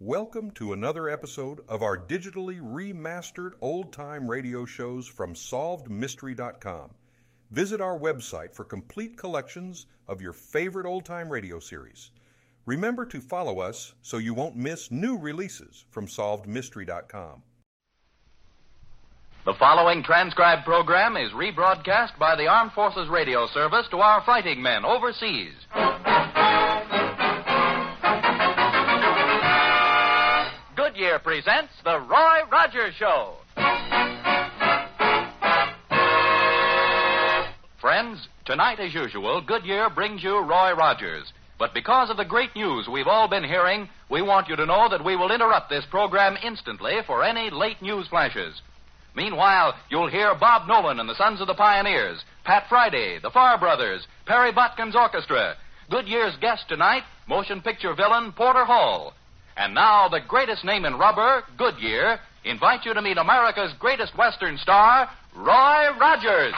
Welcome to another episode of our digitally remastered old time radio shows from SolvedMystery.com. Visit our website for complete collections of your favorite old time radio series. Remember to follow us so you won't miss new releases from SolvedMystery.com. The following transcribed program is rebroadcast by the Armed Forces Radio Service to our fighting men overseas. Goodyear presents The Roy Rogers Show. Friends, tonight, as usual, Goodyear brings you Roy Rogers. But because of the great news we've all been hearing, we want you to know that we will interrupt this program instantly for any late news flashes. Meanwhile, you'll hear Bob Nolan and the Sons of the Pioneers, Pat Friday, the Farr Brothers, Perry Botkin's Orchestra. Goodyear's guest tonight, motion picture villain Porter Hall. And now, the greatest name in rubber, Goodyear, invites you to meet America's greatest Western star, Roy Rogers.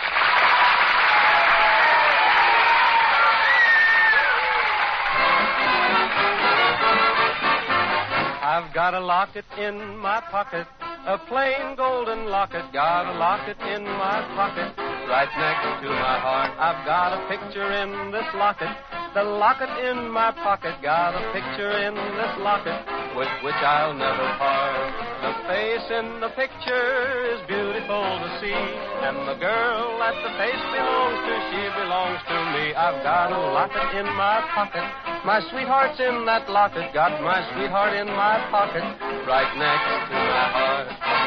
I've got a locket in my pocket, a plain golden locket. Got a locket in my pocket, right next to my heart. I've got a picture in this locket, the locket in my pocket. Got a picture in this locket, with which I'll never part. The face in the picture is beautiful to see, and the girl that the face belongs to, she belongs to me. I've got a locket in my pocket. My sweetheart's in that locket. Got my sweetheart in my pocket, right next to my heart.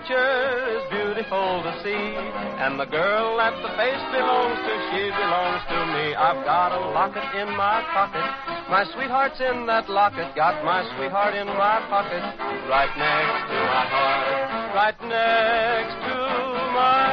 Picture is beautiful to see, and the girl that the face belongs to, she belongs to me. I've got a locket in my pocket. My sweetheart's in that locket. Got my sweetheart in my pocket, right next to my heart. Right next to my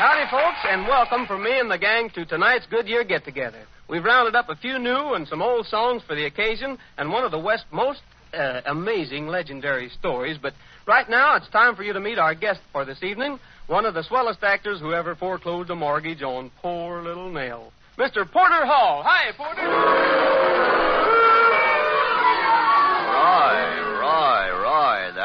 Howdy, folks, and welcome from me and the gang to tonight's Goodyear Get Together. We've rounded up a few new and some old songs for the occasion, and one of the West's most uh, amazing legendary stories. But right now, it's time for you to meet our guest for this evening, one of the swellest actors who ever foreclosed a mortgage on poor little Nell, Mr. Porter Hall. Hi, Porter.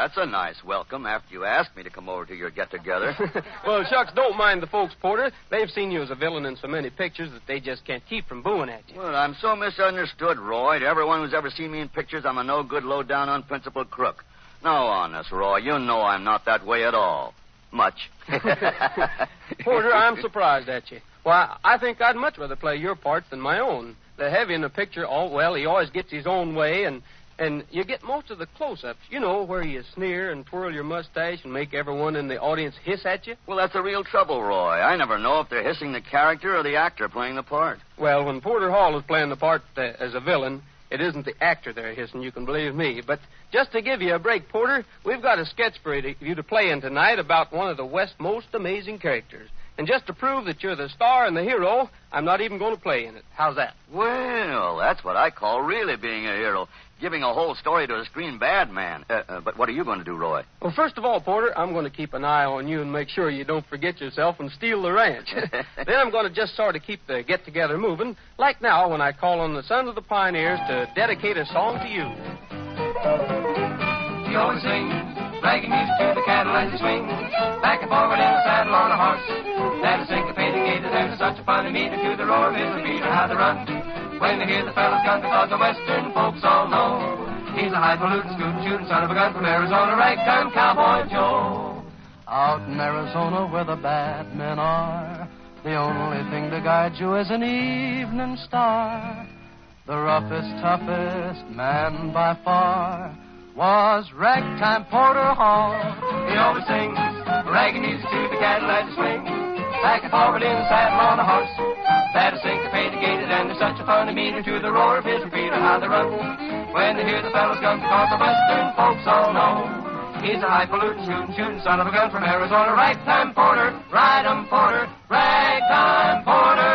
That's a nice welcome after you asked me to come over to your get together. well, shucks, don't mind the folks, Porter. They've seen you as a villain in so many pictures that they just can't keep from booing at you. well, I'm so misunderstood, Roy. To everyone who's ever seen me in pictures, I'm a no good, low down, unprincipled crook. No, honest, Roy, you know I'm not that way at all. Much. Porter, I'm surprised at you. Why, I think I'd much rather play your part than my own. The heavy in the picture, oh, well, he always gets his own way, and and you get most of the close-ups. You know, where you sneer and twirl your mustache and make everyone in the audience hiss at you. Well, that's the real trouble, Roy. I never know if they're hissing the character or the actor playing the part. Well, when Porter Hall is playing the part uh, as a villain, it isn't the actor they're hissing, you can believe me. But just to give you a break, Porter, we've got a sketch for you to, you to play in tonight about one of the West's most amazing characters. And just to prove that you're the star and the hero, I'm not even going to play in it. How's that? Well, that's what I call really being a hero. Giving a whole story to a screen bad man. Uh, uh, but what are you going to do, Roy? Well, first of all, Porter, I'm going to keep an eye on you and make sure you don't forget yourself and steal the ranch. then I'm going to just sort of keep the get together moving, like now when I call on the Sons of the Pioneers to dedicate a song to you. He always sings, dragging music to the cattle as he swings, back and forward in the saddle on a horse. That is syncopated gator, there's such a funny meter to the roar of his repeater, how they run. When they hear the fellow's gun, because the western folks all know. He's a highfalutin, scooting, shooting son of a gun from Arizona, ragtime cowboy Joe. Out in Arizona where the bad men are, the only thing to guide you is an evening star. The roughest, toughest man by far was Ragtime Porter Hall. He always sings, bragging music to the he swings, back and forward in the saddle on a horse. That gated, and there's such a funny meter to the roar of his repeater, how they run. When they hear the fellow's gun, because the western folks all know. He's a highfalutin, shooting, shooting son of a gun from Arizona. Ragtime Porter, ride 'em Porter, Porter.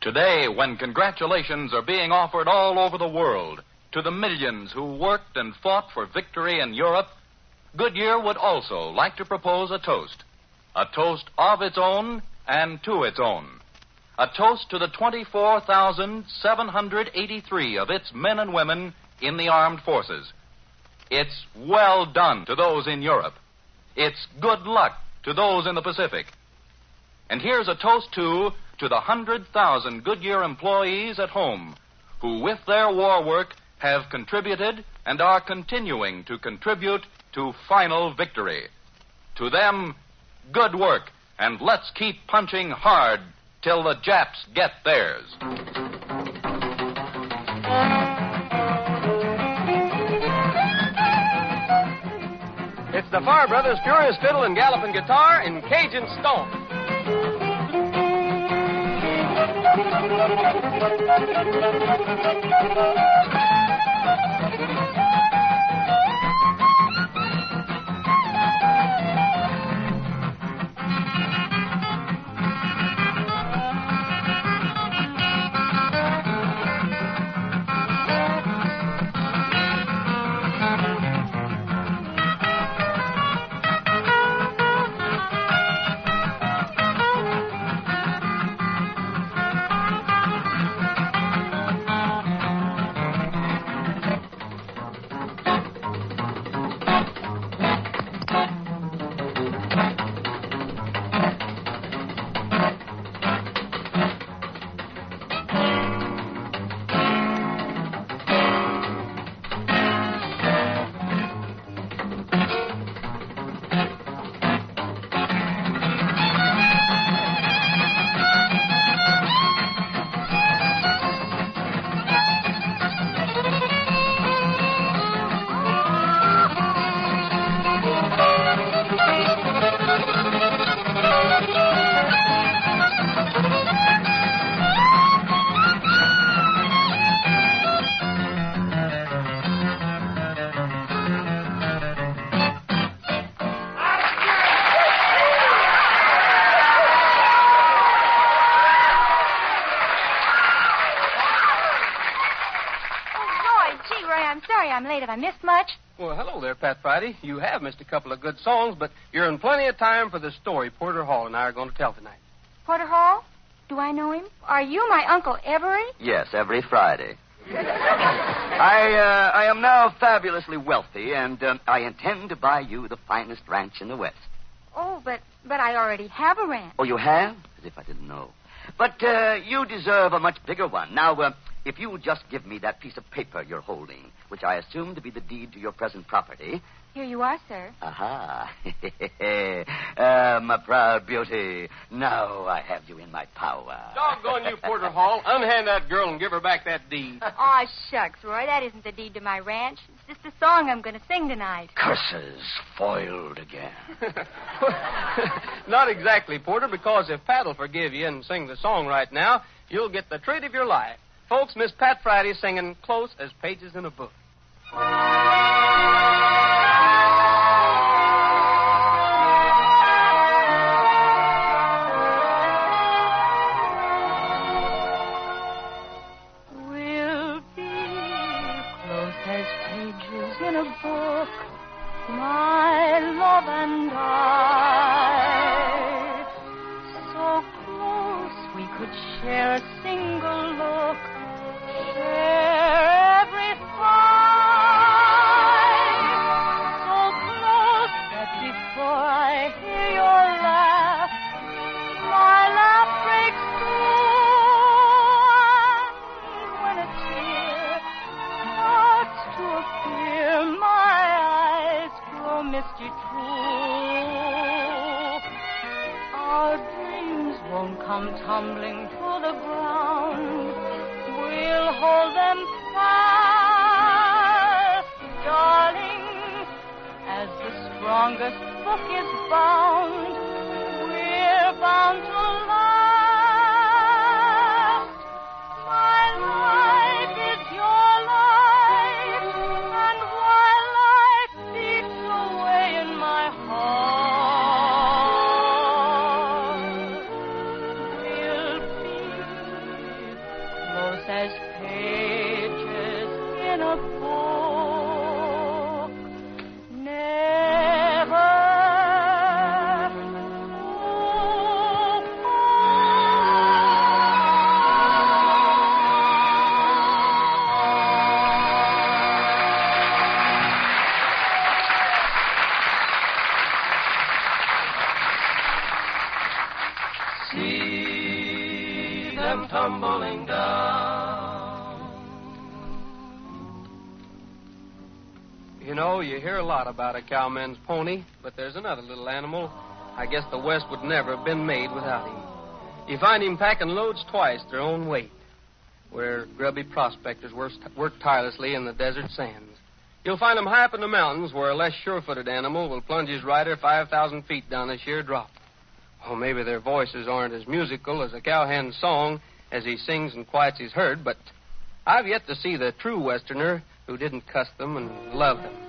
Today, when congratulations are being offered all over the world to the millions who worked and fought for victory in Europe, Goodyear would also like to propose a toast. A toast of its own and to its own. A toast to the 24,783 of its men and women in the armed forces. It's well done to those in Europe. It's good luck to those in the Pacific. And here's a toast, too, to the 100,000 Goodyear employees at home who, with their war work, have contributed and are continuing to contribute to final victory. To them, good work, and let's keep punching hard till the Japs get theirs. It's the Farr Brothers' Furious Fiddle and Galloping Guitar in Cajun Stomp. Oh, Roy, Pat Friday. You have missed a couple of good songs, but you're in plenty of time for the story Porter Hall and I are going to tell tonight. Porter Hall? Do I know him? Are you my Uncle Every? Yes, every Friday. I, uh, I am now fabulously wealthy, and um, I intend to buy you the finest ranch in the West. Oh, but but I already have a ranch. Oh, you have? As if I didn't know. But uh, you deserve a much bigger one. Now, uh, if you would just give me that piece of paper you're holding, which I assume to be the deed to your present property. Here you are, sir. Aha. uh, my proud beauty. Now I have you in my power. Doggone you, Porter Hall. Unhand that girl and give her back that deed. Aw, shucks, Roy. That isn't the deed to my ranch. It's just a song I'm going to sing tonight. Curses foiled again. Not exactly, Porter, because if Pat'll forgive you and sing the song right now, you'll get the treat of your life. Folks, Miss Pat Friday singing close as pages in a book. We'll be close as pages in a book, my love and I. So close we could share a single look, tumbling to the ground. The strongest book is bound. Lot about a cowman's pony, but there's another little animal. I guess the West would never have been made without him. You find him packing loads twice their own weight, where grubby prospectors work, tirelessly in the desert sands. You'll find him high up in the mountains, where a less sure-footed animal will plunge his rider 5,000 feet down a sheer drop. Oh, maybe their voices aren't as musical as a cowhand's song as he sings and quiets his herd, but I've yet to see the true Westerner who didn't cuss them and love them.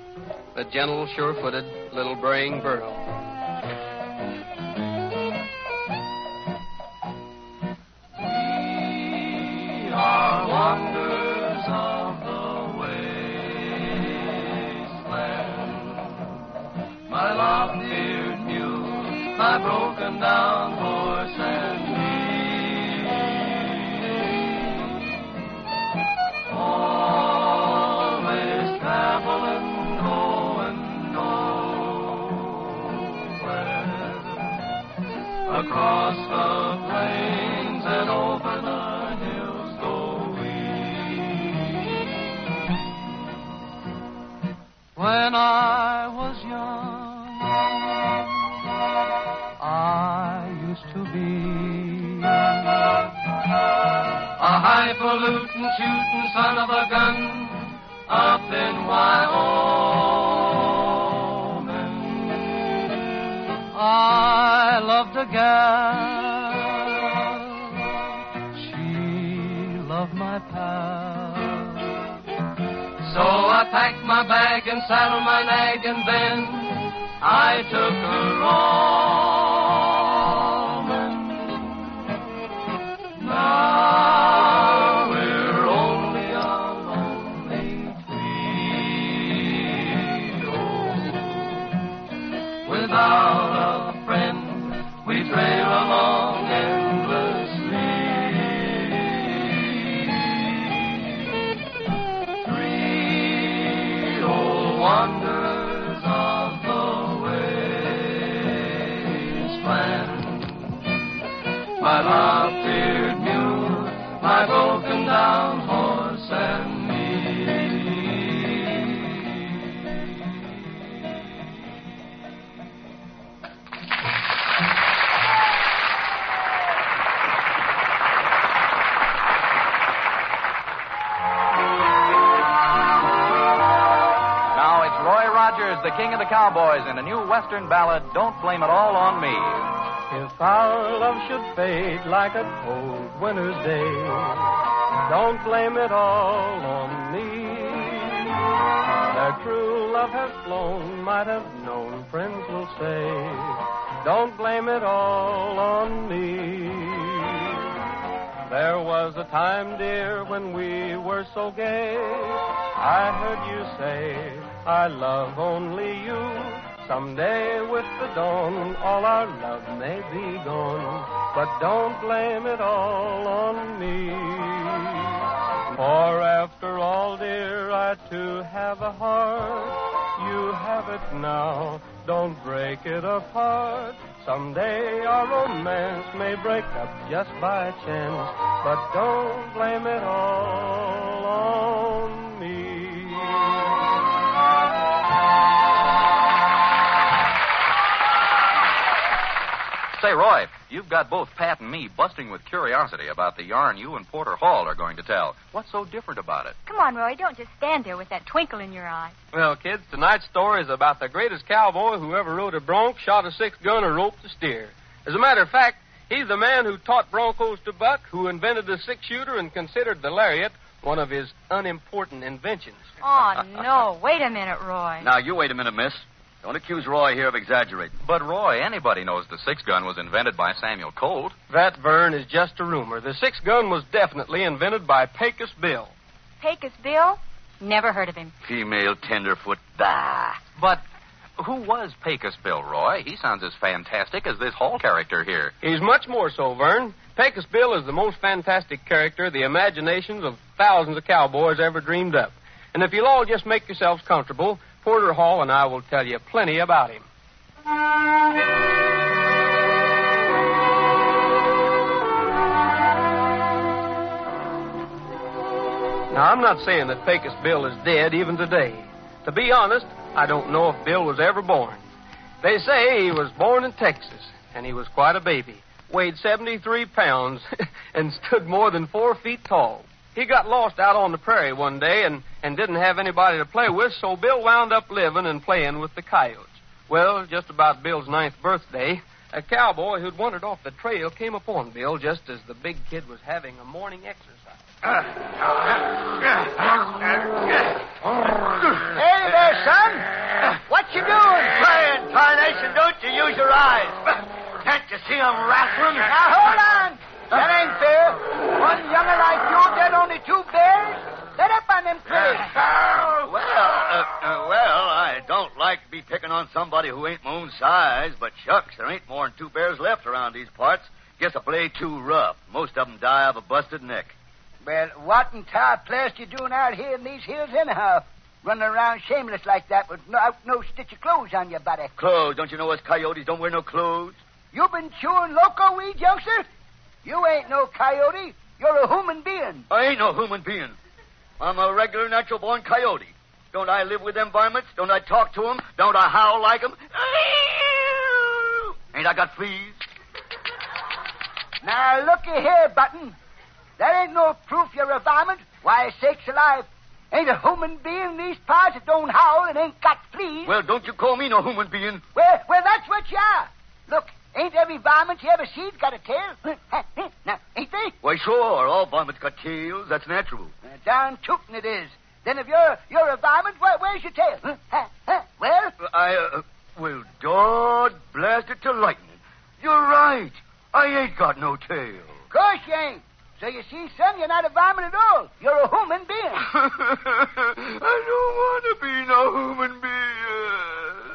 The gentle, sure-footed little braying burro. Across the plains and over the hills go we. When I was young, I used to be A highfalutin shooting son of a gun up in Wyoming. A gal. She loved my pal. So I packed my bag and saddled my nag, and then I took her roaming. Of the cowboys, in a new Western ballad, Don't Blame It All on Me. If our love should fade like a cold winter's day, don't blame it all on me. Their true love has flown, might have known, friends will say. Don't blame it all on me. There was a time, dear, when we were so gay. I heard you say, I love only you. Someday with the dawn, all our love may be gone. But don't blame it all on me. For after all, dear, I too have a heart. You have it now. Don't break it apart. Someday our romance may break up just by chance. But don't blame it all Roy, you've got both Pat and me busting with curiosity about the yarn you and Porter Hall are going to tell. What's so different about it? Come on, Roy. Don't just stand there with that twinkle in your eye. Well, kids, tonight's story is about the greatest cowboy who ever rode a bronc, shot a six gun, or roped a steer. As a matter of fact, he's the man who taught broncos to buck, who invented the six shooter, and considered the lariat one of his unimportant inventions. Oh, no. Wait a minute, Roy. Now, you wait a minute, miss. Don't accuse Roy here of exaggerating. But, Roy, anybody knows the six gun was invented by Samuel Colt. That, Vern, is just a rumor. The six gun was definitely invented by Pecos Bill. Pecos Bill? Never heard of him. Female tenderfoot. Bah. But who was Pecos Bill, Roy? He sounds as fantastic as this Hall character here. He's much more so, Vern. Pecos Bill is the most fantastic character the imaginations of thousands of cowboys ever dreamed up. And if you'll all just make yourselves comfortable, Porter Hall and I will tell you plenty about him. Now, I'm not saying that Pecos Bill is dead even today. To be honest, I don't know if Bill was ever born. They say he was born in Texas, and he was quite a baby. Weighed 73 pounds and stood more than four feet tall. He got lost out on the prairie one day and, and didn't have anybody to play with, so Bill wound up living and playing with the coyotes. Well, just about Bill's ninth birthday, a cowboy who'd wandered off the trail came upon Bill just as the big kid was having a morning exercise. Hey there, son. What you doing? Playing, tarnation, don't you use your eyes. Can't you see I'm rattling? Now, hold on. That ain't fair. One younger like you dead only two bears? Let up on them plays. Well, uh, uh, well, I don't like to be picking on somebody who ain't my own size, but shucks, there ain't more than two bears left around these parts. Guess I play too rough. Most of 'em die of a busted neck. Well, what in tar place you doing out here in these hills anyhow? Running around shameless like that with no, no stitch of clothes on your body. Clothes, don't you know us coyotes don't wear no clothes? You been chewing loco weed, youngster? You ain't no coyote. You're a human being. I ain't no human being. I'm a regular natural born coyote. Don't I live with them varmints? Don't I talk to 'em? Don't I howl like 'em? Ain't I got fleas? Now, looky here, Button. There ain't no proof you're a varmint. Why, sakes alive. Ain't a human being in these parts that don't howl and ain't got fleas. Well, don't you call me no human being. Well, well, that's what you are. Look, ain't every varmint you ever seen got a tail? now, ain't they? Why, sure, all varmints got tails. That's natural. Uh, darn tootin' it is. Then if you're you're a varmint, where, where's your tail? Huh? Huh? Huh? Well, I, uh, well, Dod blast it to lightning. You're right. I ain't got no tail. of course you ain't. So you see, son, you're not a varmint at all. You're a human being. I don't want to be no human being.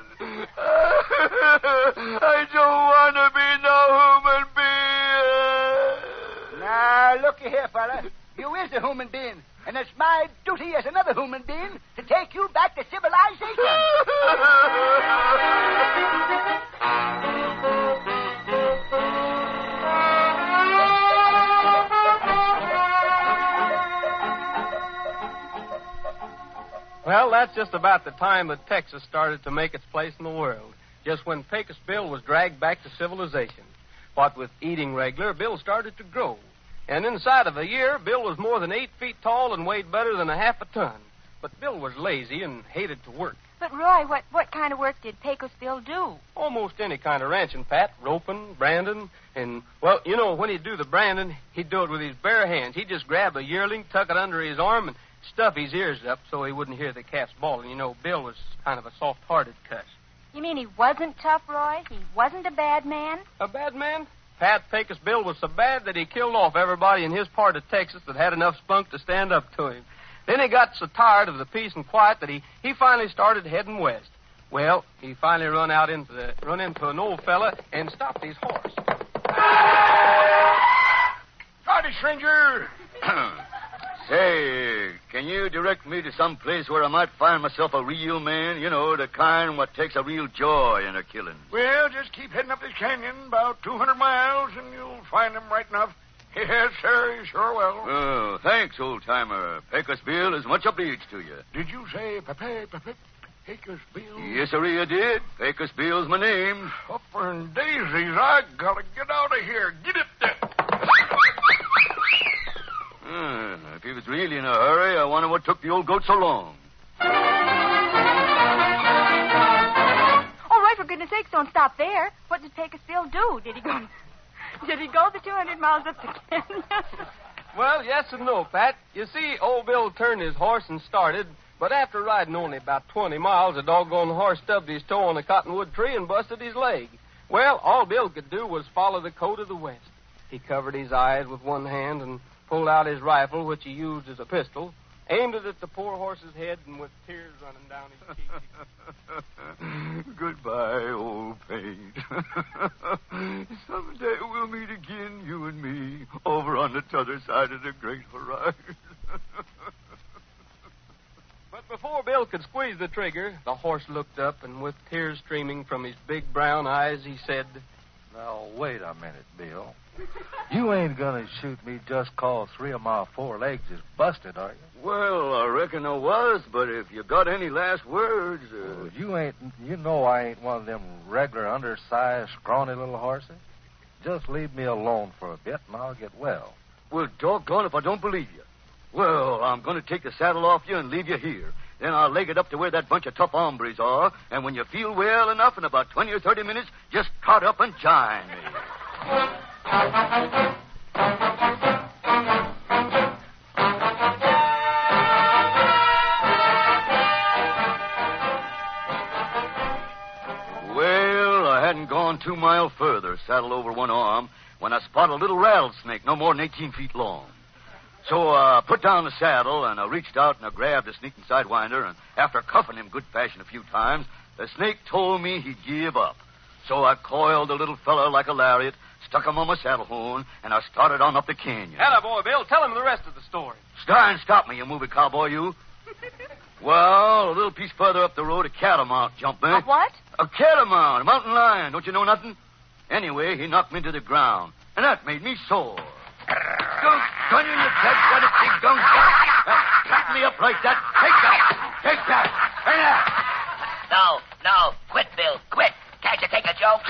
I don't want to be no human being. now, looky here, fella. You is a human being. And it's my duty as another human being to take you back to civilization. that's just about the time that Texas started to make its place in the world. Just when Pecos Bill was dragged back to civilization. What with eating regular, Bill started to grow. And inside of a year, Bill was more than eight feet tall and weighed better than a half a ton. But Bill was lazy and hated to work. But, Roy, what, what kind of work did Pecos Bill do? Almost any kind of ranching, Pat. Roping, branding, and, well, you know, when he'd do the branding, he'd do it with his bare hands. He'd just grab a yearling, tuck it under his arm, and stuff his ears up so he wouldn't hear the calves bawling. You know, Bill was kind of a soft-hearted cuss. You mean he wasn't tough, Roy? He wasn't a bad man? A bad man? Pat Pecos Bill was so bad that he killed off everybody in his part of Texas that had enough spunk to stand up to him. Then he got so tired of the peace and quiet that he, he finally started heading west. Well, he finally run out into the run into an old fella and stopped his horse. Howdy, stranger. Say, can you direct me to some place where I might find myself a real man? You know, the kind what takes a real joy in a killing. Well, just keep heading up this canyon about 200 miles, and you'll find him right enough. Yes, sir, you sure will. Oh, thanks, old timer. Pecos Bill is much obliged to you. Did you say Pepe, Pepe, Pecos Bill? Yes, sir, you did. Bill's my name. Upper and daisies, I gotta get out of here. Get it there. Ah, if he was really in a hurry, I wonder what took the old goat so long. All right, for goodness sakes, don't stop there. What did Pecos Bill do? Did he go... Did he go the 200 miles up the canyon? Well, yes and no, Pat. You see, old Bill turned his horse and started, but after riding only about 20 miles, the doggone horse stubbed his toe on a cottonwood tree and busted his leg. Well, all Bill could do was follow the coat of the West. He covered his eyes with one hand and pulled out his rifle, which he used as a pistol, aimed it at the poor horse's head, and with tears running down his cheeks. Goodbye, old paint. Someday we'll meet again, you and me, over on the t'other side of the great horizon. But before Bill could squeeze the trigger, the horse looked up, and with tears streaming from his big brown eyes, he said, Now, wait a minute, Bill. You ain't gonna shoot me just 'cause three of my four legs is busted, are you? well, I reckon I was, but if you got any last words, uh... Well, you ain't. You know I ain't one of them regular undersized, scrawny little horses. Just leave me alone for a bit, and I'll get well. Well, doggone if I don't believe you. Well, I'm going to take the saddle off you and leave you here. Then I'll leg it up to where that bunch of tough hombres are, and when you feel well enough in about 20 or 30 minutes, just trot up and join me. Well, I hadn't gone two mile further, saddle over one arm, when I spot a little rattlesnake no more than 18 feet long. So I uh, put down the saddle and I reached out and I grabbed the sneaking sidewinder, and after cuffing him good fashion a few times, the snake told me he'd give up. So I coiled the little feller like a lariat, stuck him on my saddle horn, and I started on up the canyon. Hello, boy, Bill. Tell him the rest of the story. Stein, stop me, you movie cowboy, you. well, a little piece further up the road, a catamount jumped me. A what? A catamount, a mountain lion. Don't you know nothing? Anyway, he knocked me to the ground, and that made me sore. Gun you, you dead it, big gun. Cut me up like that. Take that. Take that. Hey, there. No, no. Quit, Bill. Quit. Can't you take a joke?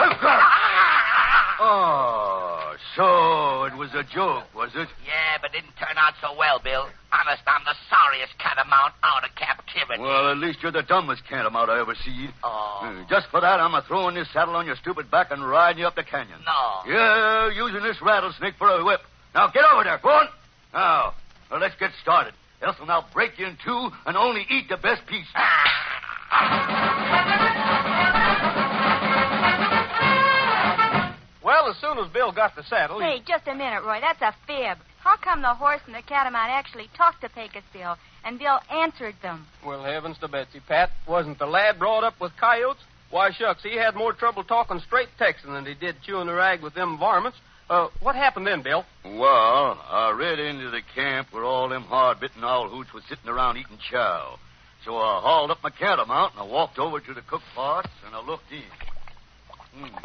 Oh, so it was a joke, was it? Yeah, but didn't turn out so well, Bill. Honest, I'm the sorriest catamount out of captivity. Well, at least you're the dumbest catamount I ever see. Oh. Uh, Just for that, I'm a throwing this saddle on your stupid back and riding you up the canyon. No. Yeah, using this rattlesnake for a whip. Now get over there, go on. Now, well, let's get started. Else I'll now break you in two and only eat the best piece. Well, as soon as Bill got the saddle, he... Hey, just a minute, Roy. That's a fib. How come the horse and the catamount actually talked to Pecos Bill, and Bill answered them? Well, heavens to Betsy, Pat. Wasn't the lad brought up with coyotes? Why, shucks, he had more trouble talking straight Texan than he did chewing the rag with them varmints. Uh, what happened then, Bill? Well, I rid into the camp where all them hard-bitten owl hoots was sitting around eating chow. So I hauled up my catamount and I walked over to the cook pots and I looked in. Hmm.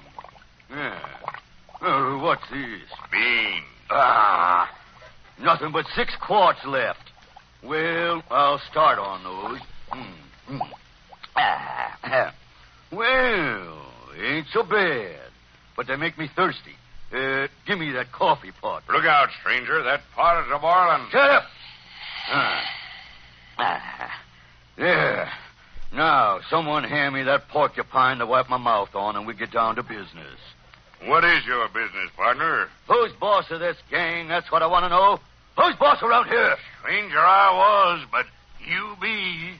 Yeah. Uh, what's this? Beans. Ah, nothing but six quarts left. Well, I'll start on those. Hmm. Hmm. Ah, well, ain't so bad, but they make me thirsty. Uh, give me that coffee pot. Look out, stranger. That pot is a boiling. Shut up. Ah. Ah. There. Now, someone hand me that porcupine to wipe my mouth on, and we get down to business. What is your business, partner? Who's boss of this gang? That's what I want to know. Who's boss around here? Stranger I was, but you be.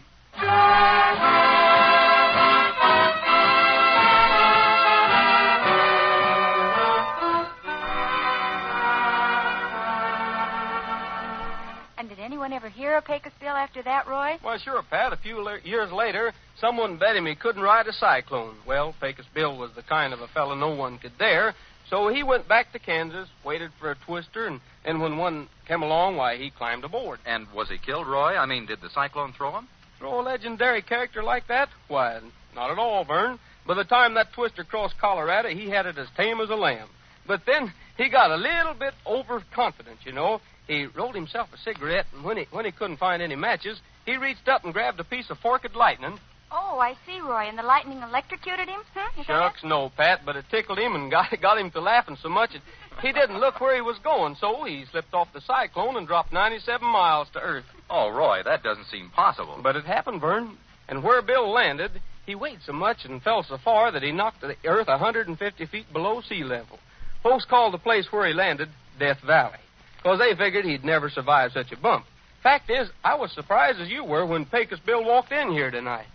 Did anyone ever hear of Pecos Bill after that, Roy? Well, sure, Pat. A few le- years later, someone bet him he couldn't ride a cyclone. Well, Pecos Bill was the kind of a fellow no one could dare, so he went back to Kansas, waited for a twister, and, and when one came along, why, he climbed aboard. And was he killed, Roy? I mean, did the cyclone throw him? Throw a legendary character like that? Why, not at all, Vern. By the time that twister crossed Colorado, he had it as tame as a lamb. But then he got a little bit overconfident, you know. He rolled himself a cigarette, and when he when he couldn't find any matches, he reached up and grabbed a piece of forked lightning. Oh, I see, Roy. And the lightning electrocuted him? Hmm? Is that Shucks, no, Pat, but it tickled him and got got him to laughing so much that he didn't look where he was going. So he slipped off the cyclone and dropped 97 miles to Earth. Oh, Roy, that doesn't seem possible. But it happened, Vern. And where Bill landed, he weighed so much and fell so far that he knocked the Earth 150 feet below sea level. Folks called the place where he landed Death Valley, because they figured he'd never survive such a bump. Fact is, I was surprised as you were when Pecos Bill walked in here tonight.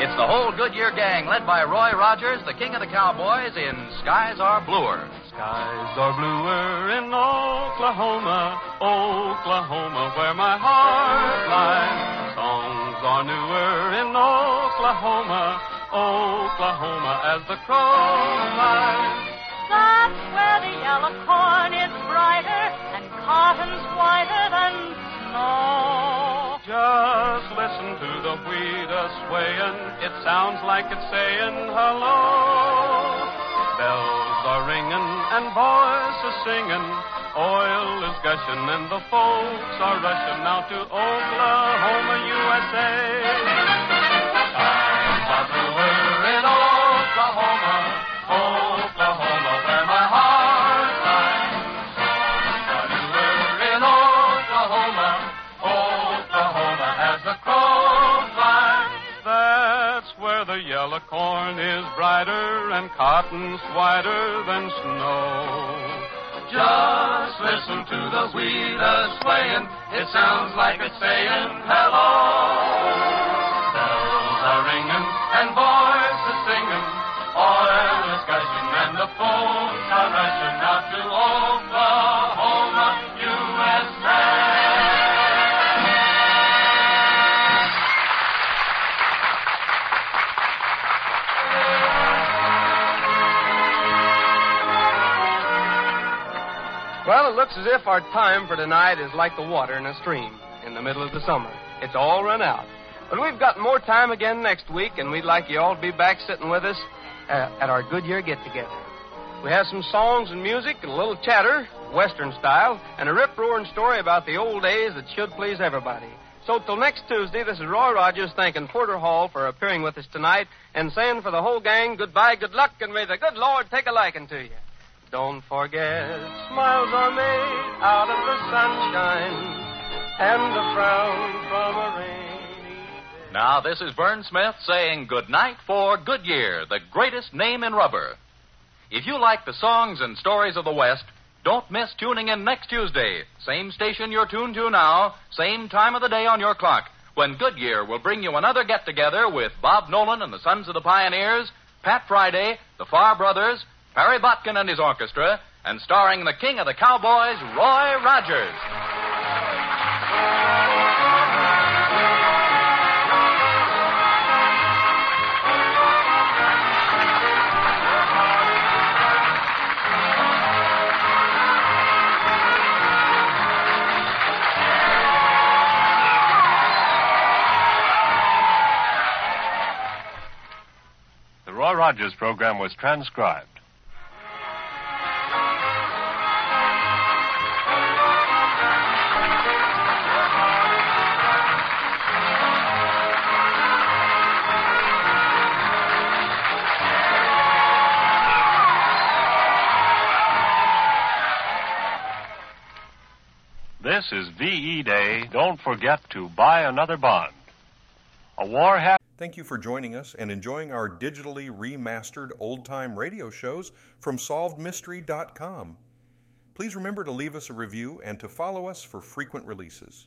It's the whole Goodyear gang, led by Roy Rogers, the king of the cowboys, in Skies Are Bluer. Skies are bluer in Oklahoma, Oklahoma, where my heart lies. Songs are newer in Oklahoma, Oklahoma, as the crow flies. That's where the yellow corn is brighter and cotton's whiter than snow. Just listen to the wheat a swaying. It sounds like it's saying hello. Bells are ringing and voices singing. Oil is gushing and the folks are rushing out to Oklahoma, USA. Yellow corn is brighter and cotton's whiter than snow. Just listen to the a swaying. It sounds like it's saying hello. Looks as if our time for tonight is like the water in a stream in the middle of the summer. It's all run out. But we've got more time again next week, and we'd like you all to be back sitting with us uh, at our Goodyear get together. We have some songs and music and a little chatter, Western style, and a rip roaring story about the old days that should please everybody. So till next Tuesday, this is Roy Rogers thanking Porter Hall for appearing with us tonight and saying for the whole gang goodbye, good luck, and may the good Lord take a liking to you. Don't forget, smiles are made out of the sunshine and a frown from a rainy Now, this is Vern Smith saying good night for Goodyear, the greatest name in rubber. If you like the songs and stories of the West, don't miss tuning in next Tuesday. Same station you're tuned to now, same time of the day on your clock, when Goodyear will bring you another get together with Bob Nolan and the Sons of the Pioneers, Pat Friday, the Farr Brothers, Perry Botkin and his orchestra, and starring the king of the cowboys, Roy Rogers. The Roy Rogers program was transcribed. This is VE Day. Don't forget to buy another bond. A war hat. Thank you for joining us and enjoying our digitally remastered old time radio shows from SolvedMystery.com. Please remember to leave us a review and to follow us for frequent releases.